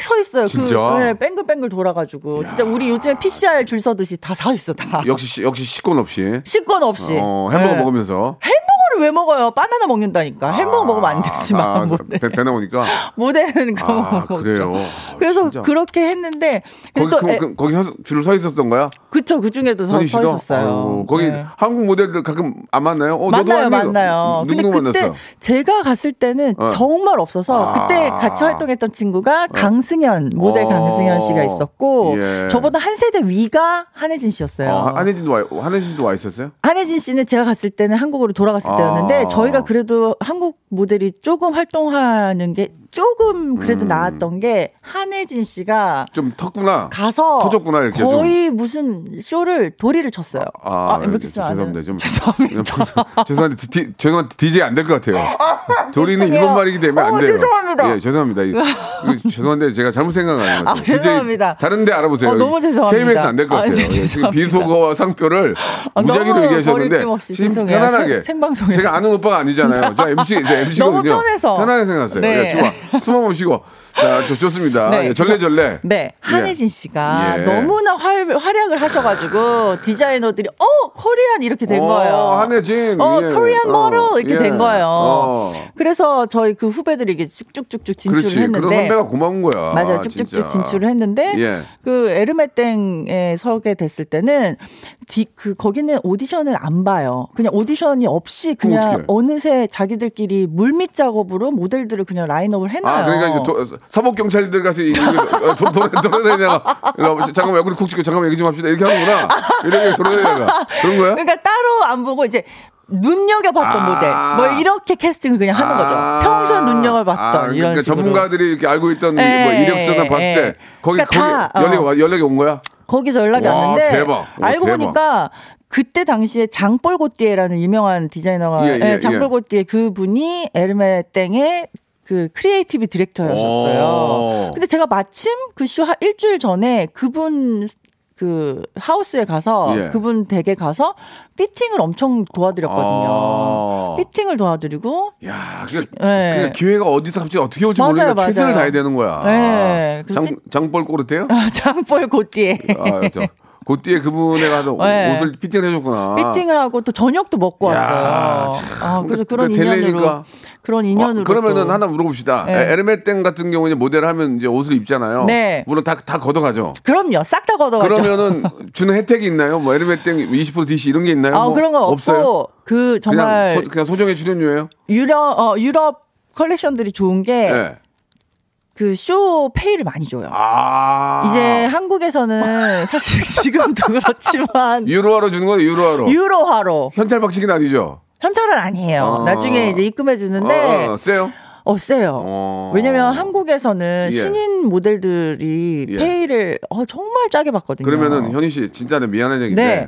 서 있어요. 진짜? 그 네, 뱅글뱅글 돌아가지고 진짜 우리 요즘에 PCR 줄 서듯이 다 서 있어 다. 역시 시- 역시 식권 없이. 식권 없이. 어, 햄버거 네. 먹으면서. 햄버거 를 왜 먹어요? 바나나 먹는다니까. 햄버거 먹으면 안 되지만 아, 모델. 배, 배 나오니까. 모델은 그런 거 아, 먹죠. 그래요. 그래서 진짜. 그렇게 했는데 거기 또 그, 에- 그, 거기 서- 줄을 서 있었던 거야? 그쵸 그 중에도 서, 서? 있었어요. 아유, 거기 네. 한국 모델들 가끔 안 만나요? 어, 만나요? 만나요. 근데 그때 만났어? 제가 갔을 때는 어. 정말 없어서 아. 그때 같이 활동했던 친구가 강승현 모델 어. 강승현 씨가 있었고 예. 저보다 한 세대 위가 한혜진 씨였어요. 어, 한혜진도 와, 한혜진 씨도 와 있었어요? 한혜진 씨는 제가 갔을 때는 한국으로 돌아갔을 아. 때였는데 저희가 그래도 한국 모델이 조금 활동하는 게 조금 음. 그래도 나았던 게 한혜진 씨가 좀 텄구나. 가서 터졌구나, 이렇게 거의 무슨 쇼를 도리를 쳤어요. 아, 이렇게 저- 쓰면 안 죄송합니다. 좀 죄송합니다. 죄송한데 디, 죄송한데 DJ 안 될 것 같아요. 도리는. 일본 말이기 때문에 안 어, 돼요. 죄송합니다. 예, 죄송합니다. 죄송한데 제가 잘못 생각한 것 같아요. 아, 죄송합니다. 다른 데 알아보세요. 어, 너무 죄송합니다. KBS 안 될것 아, 같아요. 네, 예, 지금 죄송합니다. 비속어와 상표를 아, 무작위로 얘기하셨는데 지금. 편안하게 생- 생방송에서. 제가 아는 오빠가 아니잖아요. 저 MC, 저 MC거든요. 너무 편해서. 편하게 생각했어요. 네. 예, 좋아. 숨 한번 쉬고. 자, 좋, 좋습니다. 네, 예, 절레절레. 네, 한혜진 씨가 예. 너무나 활, 활약을 하셔가지고 디자이너들이 어 코리안 이렇게 된 어, 거예요. 한혜진. 어 예. 코리안 어, 모델 이렇게 예. 된 거예요. 어. 그래서 저희 그 후배들이 이게 쭉쭉쭉쭉 진출을 그렇지. 했는데 선배가 고마운 거야. 맞아요. 쭉쭉쭉 진짜. 진출을 했는데 예. 그 에르메땡에 서게 됐을 때는 디, 그 거기는 오디션을 안 봐요. 그냥 오디션이 없이 그냥? 어느새 자기들끼리 물밑 작업으로 모델들을 그냥 라인업을 해놔요. 아, 그러니까 이제 도, 사법 경찰들 가서 이 어, 도- 도- 돌아다니다가 와보세요. 잠깐만 얼굴 쿡 찍고 잠깐만 얘기 좀 합시다. 이렇게 하는구나. 이렇게 돌아다니다가 그런 거야? 그러니까 따로 안 보고 이제 눈여겨봤던 아. 모델 뭐 이렇게 캐스팅을 그냥 하는 거죠. 평소에 눈여겨봤던 아, 이런 그러니까 식으로. 전문가들이 이렇게 알고 있던 예, 뭐 이력서나 봤을 예. 때 거기 그러니까 다, 거기 연락이 어. 와- 연락이 온 거야? 거기서 연락이 와, 왔는데 대박. 오, 알고 대박. 보니까 그때 당시에 장볼 고띠에라는 유명한 디자이너가 예, 예, 예, 장볼 예. 고띠에 그분이 에르메 땡의 그 creative director였었어요. 오. 근데 제가 마침 그 쇼 일주일 전에 그분 그 하우스에 가서 예. 그분 댁에 가서 fitting을 엄청 도와드렸거든요. 아. fitting을 도와드리고 야, 그러니까, 예. 그러니까 기회가 어디서 갑자기 어떻게 올지 맞아요, 모르니까 최선을 맞아요. 다해야 되는 거야. 네, 장 삐- 장폴 고띠에요? 장폴 고띠에 아, 저 고띠에 그분에 가서 네. 옷을 fitting을 해줬구나. fitting을 하고 또 저녁도 먹고 야, 왔어요. 참, 아, 그래서 그- 그런 그 인연으로 델레니까. 그런 인연으로 어, 그러면은 또. 하나 물어봅시다. 네. 에- 에르메땡 같은 경우는 모델 하면 이제 옷을 입잖아요. 네. 물론 다, 다 걷어가죠. 그럼요. 싹 다 걷어가죠. 그러면은 주는 혜택이 있나요? 뭐 에르메땡 20% DC 이런 게 있나요? 아, 뭐 그런 건 없어요. 그 정말 그냥, 소, 그냥 소정의 출연료예요? 유럽 어, 유럽 컬렉션들이 좋은 게 네. 그 쇼 페이를 많이 줘요. 아. 이제 한국에서는 사실 지금도 그렇지만 유로화로 주는 거예요, 유로화로. 유로화로 현찰 박식은 아니죠? 현찰은 아니에요. 아. 나중에 이제 입금해 주는데 어, 세요? 어, 세요. 어. 왜냐면 한국에서는 예. 신인 모델들이 예. 페이를 어, 정말 짜게 받거든요. 그러면은 현희 씨 진짜 내 미안한 얘기인데 네.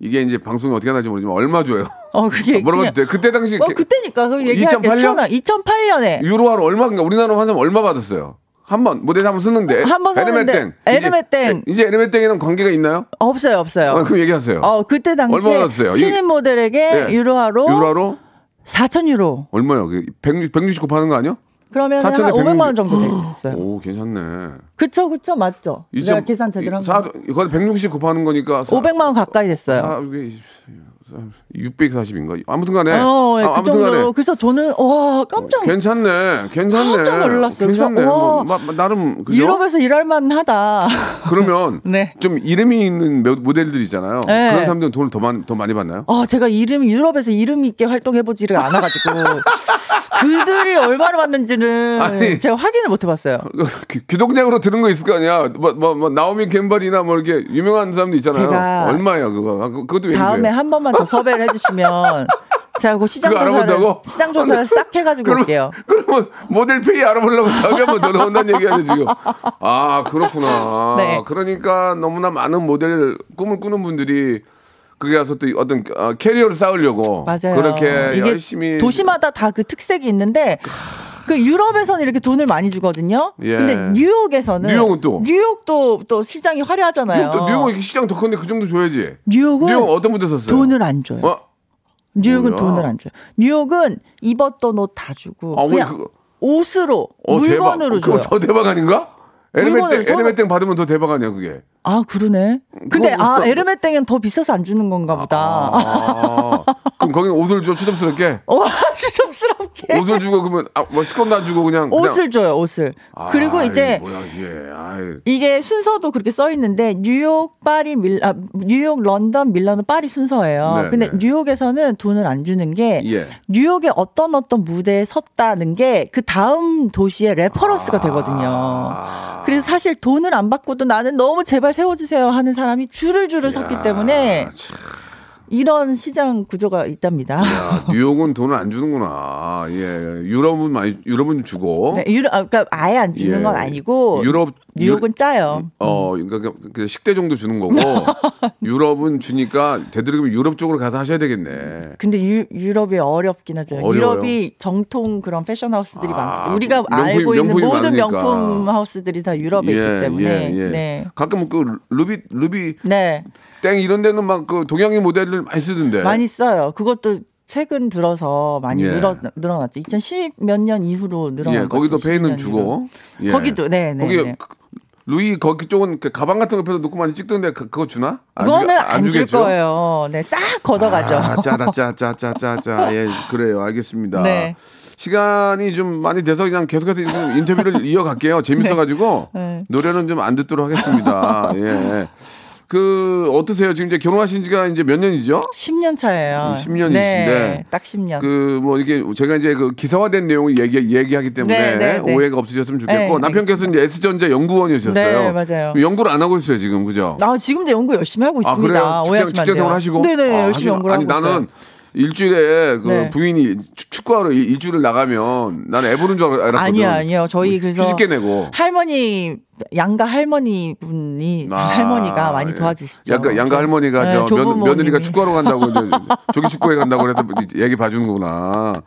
이게 이제 방송이 어떻게 하나지 모르지만 얼마 줘요? 어, 그게 물어봐도 그냥- 돼. 그때 당시 어, 그때니까 그 얘기할게 2008 년? 2008년에 유로화로 얼마인가 우리나라 환산 얼마 받았어요? 한번 모델 한번 쓰는데 한번 썼는데, 에르메땡 에르메땡. 이제, 이제 에르메땡이랑 관계가 있나요? 없어요, 없어요. 어, 그럼 얘기하세요. 어, 그때 당시에 얼마 받았어요? 신인 모델에게 네. 유로화로 유로화로 4천 유로. 얼마요? 100, 160고 파는 거 아니야? 그러면 한 4천에 500만 원 정도 됐어요. 오 괜찮네. 그쵸, 그쵸, 맞죠. 내가 계산 제대로 한 거. 사, 거기 160고 파는 거니까 사, 500만 원 가까이 됐어요. 사, 이게 640인가? 아무튼 간에 어, 예, 아, 그 정도로. 그래서 저는 와 깜짝 괜찮네, 괜찮네. 깜짝 놀랐어요. 괜찮네. 그래서, 뭐, 와, 마- 마- 나름 그죠? 유럽에서 일할 만하다. 그러면 네. 좀 이름이 있는 모- 모델들 있잖아요. 네. 그런 사람들은 돈을 더 많이 더 많이 받나요? 아, 제가 이름 유럽에서 이름 있게 활동해보지를 않아가지고 그들이 얼마나 받는지는 아니. 제가 확인을 못 해봤어요. 귀- 귀동냥으로 들은 거 있을 거 아니야. 뭐, 뭐, 뭐 나오미 갬발이나 뭐 이렇게 유명한 사람들 있잖아요. 얼마야 그거? 아, 그- 그것도 왜 다음에 한 번만 더 섭외를 해주시면 제가 그 시장 조사를? 시장 조사를 싹 해가지고 올게요. 그러면 모델 페이 알아보려고 다음에 한번 더 나온다는 얘기 아니야 지금? 아 그렇구나. 네. 그러니까 너무나 많은 모델 꿈을 꾸는 분들이 그게 가서 또 어떤 어, 캐리어를 쌓으려고 맞아요. 그렇게 열심히 도시마다 다 그 특색이 있는데 그 유럽에서는 이렇게 돈을 많이 주거든요. 예. 근데 뉴욕에서는 뉴욕은 또? 뉴욕도 또 시장이 화려하잖아요. 또 뉴욕은 시장 더 큰데 그 정도 줘야지. 뉴욕은 뉴욕 어떤 분들 썼어요? 돈을 안 줘요. 어? 뉴욕은 뭐야? 돈을 안 줘요. 뉴욕은 입었던 옷 다 주고 아, 왜 그냥 그거- 옷으로 어, 물건으로 대박. 그거 줘요. 더 대박 아닌가? 에르메땡, 에르메땡 받으면 더 대박 아니야, 그게. 아 그러네. 근데 그거- 아 그거- 에르메땡은 더 비싸서 안 주는 건가 보다. 아, 그럼 거기는 옷을 줘, 추접스럽게? 와 추접스럽게. 옷을 주고, 그러면, 아, 뭐, 식권도 안 주고, 그냥. 그냥- 옷을 줘요 옷을. 그리고 아이, 이제 뭐야, 이게. 순서도 그렇게 써 있는데 뉴욕, 파리, 밀, 아, 뉴욕, 런던, 밀라노, 파리 순서예요. 네, 근데 네. 뉴욕에서는 돈을 안 주는 게 예. 뉴욕의 어떤 어떤 무대에 섰다는 게 그 다음 도시의 reference가 되거든요. 아. 그래서 사실 돈을 안 받고도 나는 너무 제발 세워주세요 하는 사람이 줄을 줄을 섰기 때문에 참. 이런 시장 구조가 있답니다. 야, 뉴욕은 돈을 안 주는구나. 예. 유럽은 많이, 유럽은 주고. 네, 유럽, 아, 그러니까 아예 안 주는 예. 건 아니고 유럽. 뉴욕은 짜요. 어, 그러니까 그 식대 정도 주는 거고 유럽은 주니까 되도록이면 유럽 쪽으로 가서 하셔야 되겠네. 근데 유, 유럽이 어렵긴 하죠. 어려워요? 유럽이 정통 그런 패션 하우스들이 아, 많고 우리가 명품이- 알고 있는 모든 많으니까. 명품 하우스들이 다 유럽에 있기 때문에 예, 예. 네. 가끔 그 루비 루비 네. 땡 이런 데는 막 그 동양인 모델들 많이 쓰던데. 많이 써요. 그것도 최근 들어서 많이 예. 늘어, 늘어났죠. 2010 몇 년 이후로 늘어난 예, 거기도. 페이는 10년 주고. 예. 거기도, 네, 네, 거기 네. 그 루이 거기 쪽은 그 가방 같은 거 옆에다 놓고 많이 찍던데 그, 그거 주나? 안 그거는 주- 안 줄? 거예요. 네, 싹 걷어가죠. 아, 짜다 짜짜 짜 짜 짜. 예, 그래요. 알겠습니다. 네. 시간이 좀 많이 돼서 그냥 계속해서 좀 인터뷰를 이어갈게요. 재밌어가지고 네. 노래는 좀 안 듣도록 하겠습니다. 예. 그 어떠세요? 지금 이제 결혼하신 지가 이제 몇 년이죠? 10년 차예요. 10 년이신데 네, 딱 10년. 그 뭐 이게 제가 이제 그 기사화된 내용을 얘기 얘기하기 때문에 네, 네, 네. 오해가 없으셨으면 좋겠고 네, 남편께서 이제 S전자 연구원이셨어요. 네, 맞아요. 연구를 안 하고 있어요 지금 그죠? 아, 지금도 연구 열심히 하고 아 있습니다. 그래요? 직장, 직장. 생활 하시고? 네네, 아, 열심히 하시고. 연구를 아니 하고 나는 있어요. 일주일에 그 네. 부인이 축- 축구하러 일- 일주일을 나가면 나는 애 보는 줄 알았거든. 아니요, 아니요. 저희 그래서 휴직계 내고. 할머니 양가 할머니 분이 아, 할머니가 많이 예. 도와주시죠. 양가, 양가 저- 할머니가 네, 저 며. 며느리가 축구하러 간다고 조기 축구에 간다고 그래서 얘기 봐주는구나.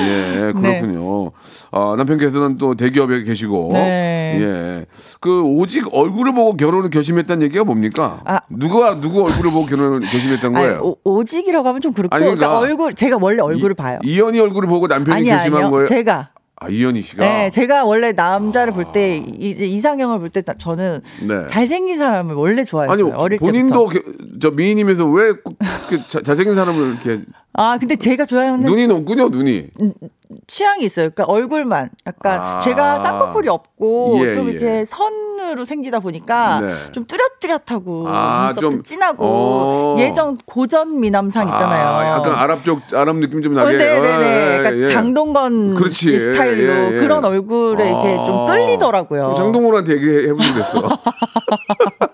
예, 그렇군요. 아, 남편께서는 또 대기업에 계시고. 네. 예. 그 오직 얼굴을 보고 결혼을 결심했다는 얘기가 뭡니까? 아. 누가 누구 얼굴을 보고 결혼을 결심했던 아니, 거예요? 오, 오직이라고 하면 좀 그렇고 아니, 그러니까 그러니까 얼굴 제가 원래 얼굴을 봐요. 이, 이현이 얼굴을 보고 남편이 아니 결심한 아니요. 거예요? 제가 아, 이현희 씨가. 네, 제가 원래 남자를 볼때 이제 이상형을 볼 때 저는 네. 잘생긴 사람을 원래 좋아했어요. 아니 어릴 본인도 때부터. 게- 저 미인이면서 왜꼭그 자- 잘생긴 사람을 이렇게 아 근데 제가 좋아하는 눈이 높군요 눈이 취향이 있어요. 그러니까 얼굴만 약간 아. 제가 쌍꺼풀이 없고 예, 좀 예. 이렇게 선으로 생기다 보니까 네. 좀 뚜렷뚜렷하고 아, 눈썹도 좀- 진하고 어. 예전 고전 미남상 있잖아요. 아, 약간 아랍 쪽 아랍 느낌 좀 나게. 어, 네네네. 예, 약간 예. 장동건 그렇지. 씨 스타일로 예, 예. 그런 얼굴에 이렇게 아. 좀 끌리더라고요. 그럼 장동건한테 얘기해 보면 됐어.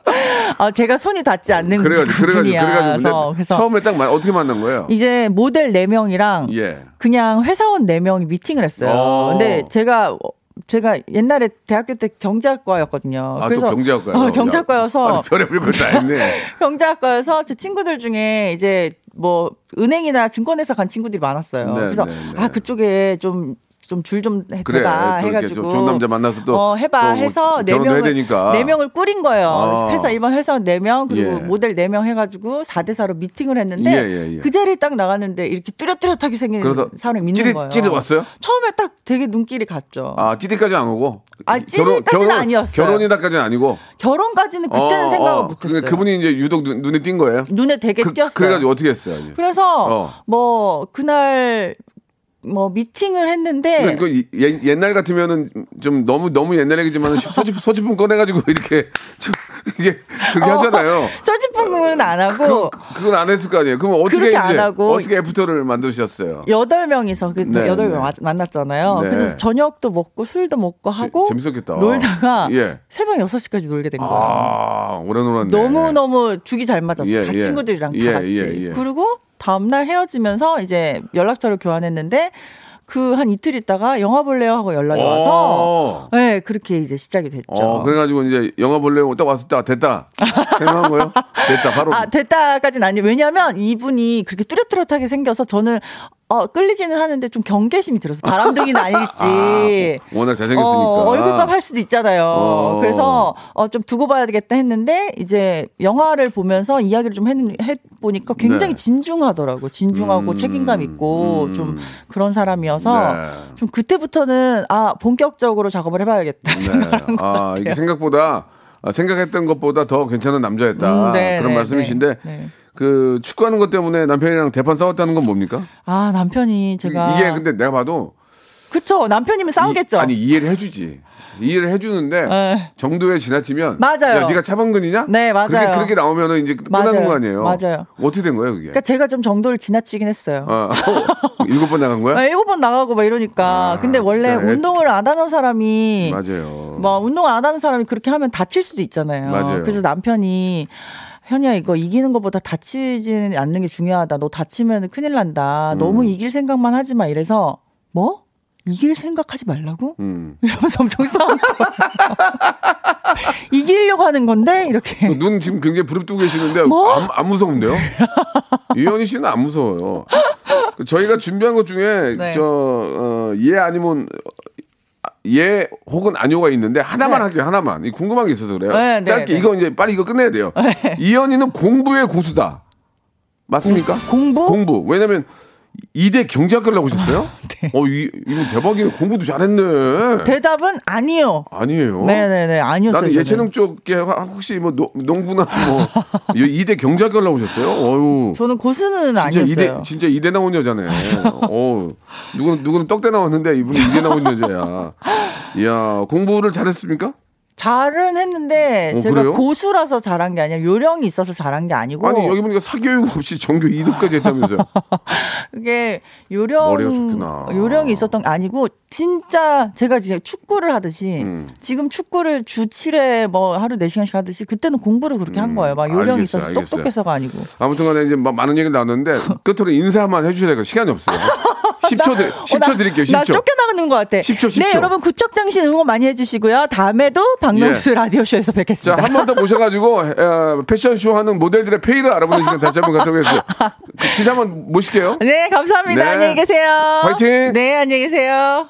아, 제가 손이 닿지 않는 그래가지고 그래가지고 그래가지고 그래서 처음에 딱 마- 어떻게 만난 거예요? 이제 모델 4명이랑 예. 그냥 회사원 4명이 미팅을 했어요. 어. 근데 제가 제가 옛날에 대학교 때 경제학과였거든요. 아, 그래서 또 경제학과요. 어, 경제학과여서 아, 별의별 걸다 했네. 경제학과여서 제 친구들 중에 이제 뭐 은행이나 증권회사 간 친구들이 많았어요. 네, 그래서 네, 네. 아 그쪽에 좀 좀줄좀 그래. 해가지고 좀 좋은 남자 만나서 또 어 해봐 또 해서 네 명을. 네 명을 꾸린 거예요. 아. 회사 일반 회사 네 명 그리고 예. 모델 네 명 해가지고 4대 4로 미팅을 했는데 예, 예, 예. 그 자리에 딱 나갔는데 이렇게 뚜렷뚜렷하게 생긴 사람이 있는 찌릿 거예요. 찌릿 왔어요? 처음에 딱 되게 눈길이 갔죠. 아, 찌릿까지 안 오고. 아, 찌릿까지는 아니었어요. 결혼이다까지는 아니고. 결혼까지는 그때는 어, 생각을 어. 못했어요. 그, 그분이 이제 유독 눈, 눈에 띈 거예요. 눈에 되게 그, 띄었어요. 그래가지고 어떻게 했어요? 이제? 그래서 어. 뭐 그날 뭐 미팅을 했는데 그 예- 옛날 같으면은 좀 너무 너무 옛날 얘기지만 소집 소집품 꺼내가지고 이렇게 좀 이게 그렇게 어. 하잖아요. 서지풍은 안 하고 그, 그건 안 했을 거 아니에요. 그럼 어떻게 이제 안 하고 어떻게 애프터를 만드셨어요? 여덟 명이서 네, 그때 여덟 네. 명 만났잖아요. 네. 그래서 저녁도 먹고 술도 먹고 하고 재 밌었겠다. 놀다가 예. 새벽 6 시까지 놀게 된 거예요. 아 오래 놀았네. 너무 너무 죽이 잘 맞았어. 예, 다 예. 친구들이랑 다 예, 같이. 예, 예. 그리고 다음 날 헤어지면서 이제 연락처를 교환했는데 그 한 이틀 있다가 영화 볼래요 하고 연락이 와서 어. 네 그렇게 이제 시작이 됐죠. 어, 그래가지고 이제 영화 볼래요? 딱 왔을 때 아, 됐다 생각한 거예요? 됐다 바로. 아 됐다까지는 아니에요. 왜냐하면 이분이 그렇게 뚜렷뚜렷하게 생겨서 저는 어, 끌리기는 하는데 좀 경계심이 들어서 바람둥이는 아닐지. 아, 워낙 잘생겼으니까. 어, 얼굴값 할 수도 있잖아요. 어. 그래서 어, 좀 두고 봐야 되겠다 했는데 이제 영화를 보면서 이야기를 좀 해, 해보니까 굉장히 네. 진중하더라고. 진중하고 음, 책임감 있고 음. 좀 그런 사람이어서 네. 좀 그때부터는 아 본격적으로 작업을 해봐야겠다 네. 생각한 것 아, 같아요. 이게 생각보다 아, 생각했던 것보다 더 괜찮은 남자였다. 음, 네, 그런 네, 말씀이신데 네, 네. 그 축구하는 것 때문에 남편이랑 대판 싸웠다는 건 뭡니까? 아 남편이 제가 이게 근데 내가 봐도 그쵸 남편이면 싸우겠죠. 이, 아니 이해를 해주지. 이해를 해주는데 네. 정도에 지나치면 맞아요. 야, 네가 차범근이냐? 네, 맞아요. 그렇게, 그렇게 나오면은 이제 끝나는. 거 아니에요? 맞아요. 어떻게 된 거예요, 그게? 그러니까 제가 좀 정도를 지나치긴 했어요. 어, 일곱 번 나간 거야? 아, 일곱 번 나가고 막 이러니까. 아, 근데 원래 진짜 애- 운동을 안 하는 사람이 맞아요. 뭐 운동을 안 하는 사람이 그렇게 하면 다칠 수도 있잖아요. 맞아요. 그래서 남편이 현이야 이거 이기는 것보다 다치지 않는 게 중요하다. 너 다치면 큰일 난다. 음. 너무 이길 생각만 하지 마. 이래서 뭐? 이길 생각하지 말라고? 음. 이러면서 엄청 싸운 거야. 이기려고 하는 건데 이렇게. 눈 지금 굉장히 부릅뜨고 계시는데 뭐? 안, 안 무서운데요? 이현희 씨는 안 무서워요. 그 저희가 준비한 것 중에 네. 저예 아니면 어, 예 혹은 아니오가 있는데 하나만 네. 할게요 하나만 이 궁금한 게 있어서 그래요. 네, 네, 짧게 네. 이거 이제 빨리 이거 끝내야 돼요. 이현희는 공부의 고수다. 맞습니까? 공부? 공부. 왜냐면 이대 경제학과를 나오셨어요? 네. 어, 이, 이분 대박이네. 공부도 잘했네. 대답은 아니요. 아니에요. 네네네 아니었어요. 나는. 예체능 쪽에 화- 혹시 뭐 노- 농구나 뭐 이- 이대 경제학과 나오셨어요? 어유. 저는 고수는 진짜 이대 아니었어요. 진짜 이대 나온 여자네. 어. 누구는 누구는 떡대 나왔는데 이분은 이대 나온 여자야. 이야, 공부를 잘했습니까? 잘은 했는데 어, 제가 그래요? 고수라서 잘한 게 아니라 요령이 있어서 잘한 게 아니고 아니, 여기 보니까 사교육 없이 전교 2등까지 했다면서요. 그게 요령. 요령이 있었던 게 아니고 진짜 제가 이제 축구를 하듯이 음. 지금 축구를 주 7회 뭐 하루 4시간씩 하듯이 그때는 공부를 그렇게 한 거예요. 막 요령이 음, 알겠어요, 있어서 알겠어요. 똑똑해서가 아니고. 아무튼 간에 이제 막 많은 얘기를 나눴는데 끝으로 인사만 해주셔야 돼요. 시간이 없어요. 10초, 드, 10초 어, 나- 드릴게요. 10초. 나 쫓겨나가는 것 같아. 10초, 10초. 네, 여러분 구척장신 응원 많이 해주시고요. 다음에도 박명수 예. 라디오쇼에서 자, 뵙겠습니다. 한번 더 모셔가지고 어, 패션쇼 하는 모델들의 페이를 알아보는 시간 다시 한번 갖도록 하겠습니다. 그, 진짜 한번 모실게요. 네, 감사합니다. 네. 안녕히 계세요. 화이팅! 네, 안녕히 계세요.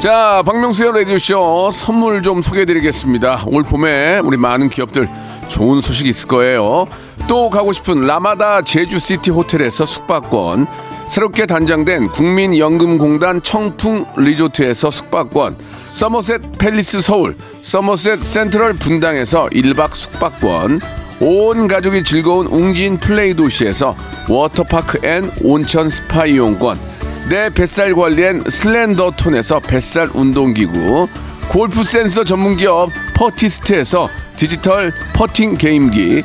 자, 박명수의 라디오쇼 선물 좀 소개해드리겠습니다. 올 봄에 우리 많은 기업들 좋은 소식 있을 거예요. 또 가고 싶은 라마다 제주시티 호텔에서 숙박권, 새롭게 단장된 국민연금공단 청풍 리조트에서 숙박권, 서머셋 팰리스 서울, 서머셋 센트럴 분당에서 1박 숙박권, 온 가족이 즐거운 웅진 플레이 도시에서 워터파크 and 온천 스파 이용권, 내 뱃살 관리엔 슬렌더 톤에서 뱃살 운동기구, 골프 센서 전문기업 퍼티스트에서 디지털 퍼팅 게임기,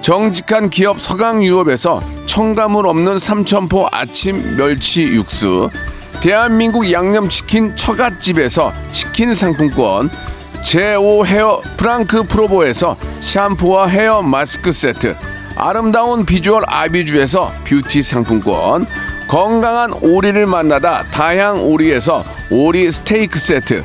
정직한 기업 서강유업에서 첨가물 없는 삼천포 아침 멸치 육수 대한민국 양념치킨 처갓집에서 치킨 상품권 제5 헤어 프랑크 프로보에서 샴푸와 헤어 마스크 세트 아름다운 비주얼 아비주에서 뷰티 상품권 건강한 오리를 만나다 다향 오리에서 오리 스테이크 세트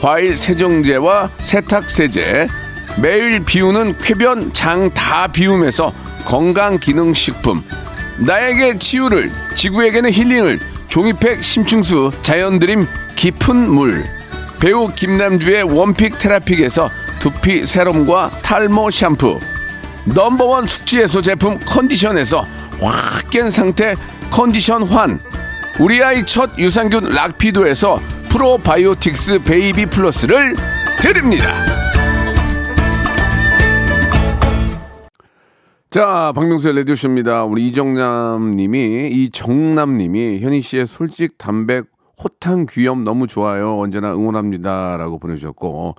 과일 세정제와 세탁 세제 매일 비우는 쾌변 장 다 비움에서 건강 기능 식품 나에게 치유를 지구에게는 힐링을 종이팩 심층수 자연드림 깊은 물 배우 김남주의 원픽 테라픽에서 두피 세럼과 탈모 샴푸 넘버원 숙취해소 제품 컨디션에서 확 깬 상태 컨디션 환 우리 아이 첫 유산균 락피도에서 프로바이오틱스 베이비 플러스를 드립니다. 자, 박명수의 라디오쇼입니다. 우리 이정남 님이, 이정남 님이, 현희 씨의 솔직, 담백, 호탕, 귀염 너무 좋아요. 언제나 응원합니다. 라고 보내주셨고,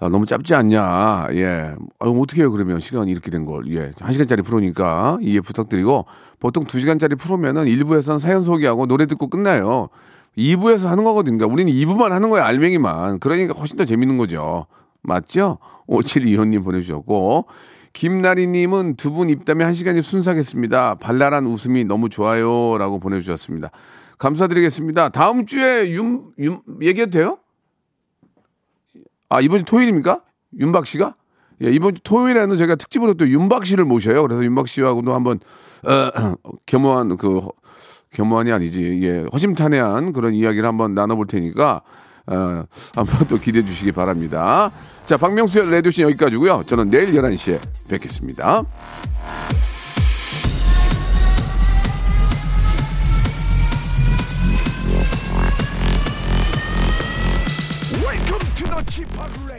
아, 너무 짧지 않냐. 예. 아, 어떻게 해요, 그러면. 시간이 이렇게 된 걸. 예. 한 시간짜리 프로니까 이해 부탁드리고, 보통 두 시간짜리 프로면은 1부에서는 사연 소개하고 노래 듣고 끝나요. 2부에서 하는 거거든요. 우리는 2부만 하는 거예요, 알맹이만. 그러니까 훨씬 더 재밌는 거죠. 맞죠? 5725님 보내주셨고, 김나리님은 두 분 입담에 한 시간이 순삭했습니다. 발랄한 웃음이 너무 좋아요. 라고 보내주셨습니다. 감사드리겠습니다. 다음 주에 윤, 윤, 얘기해도 돼요? 아, 이번 주 토요일입니까? 윤박 씨가? 예, 이번 주 토요일에는 제가 특집으로 또 윤박 씨를 모셔요. 그래서 윤박 씨하고도 한번, 어, 겸허한, 그, 겸허한이 아니지. 예, 허심탄회한 그런 이야기를 한번 나눠볼 테니까, 어, 한번 또 기대해 주시기 바랍니다. 자, 박명수의 레디오씨 여기까지고요 저는 내일 11시에 뵙겠습니다. Chip Radio.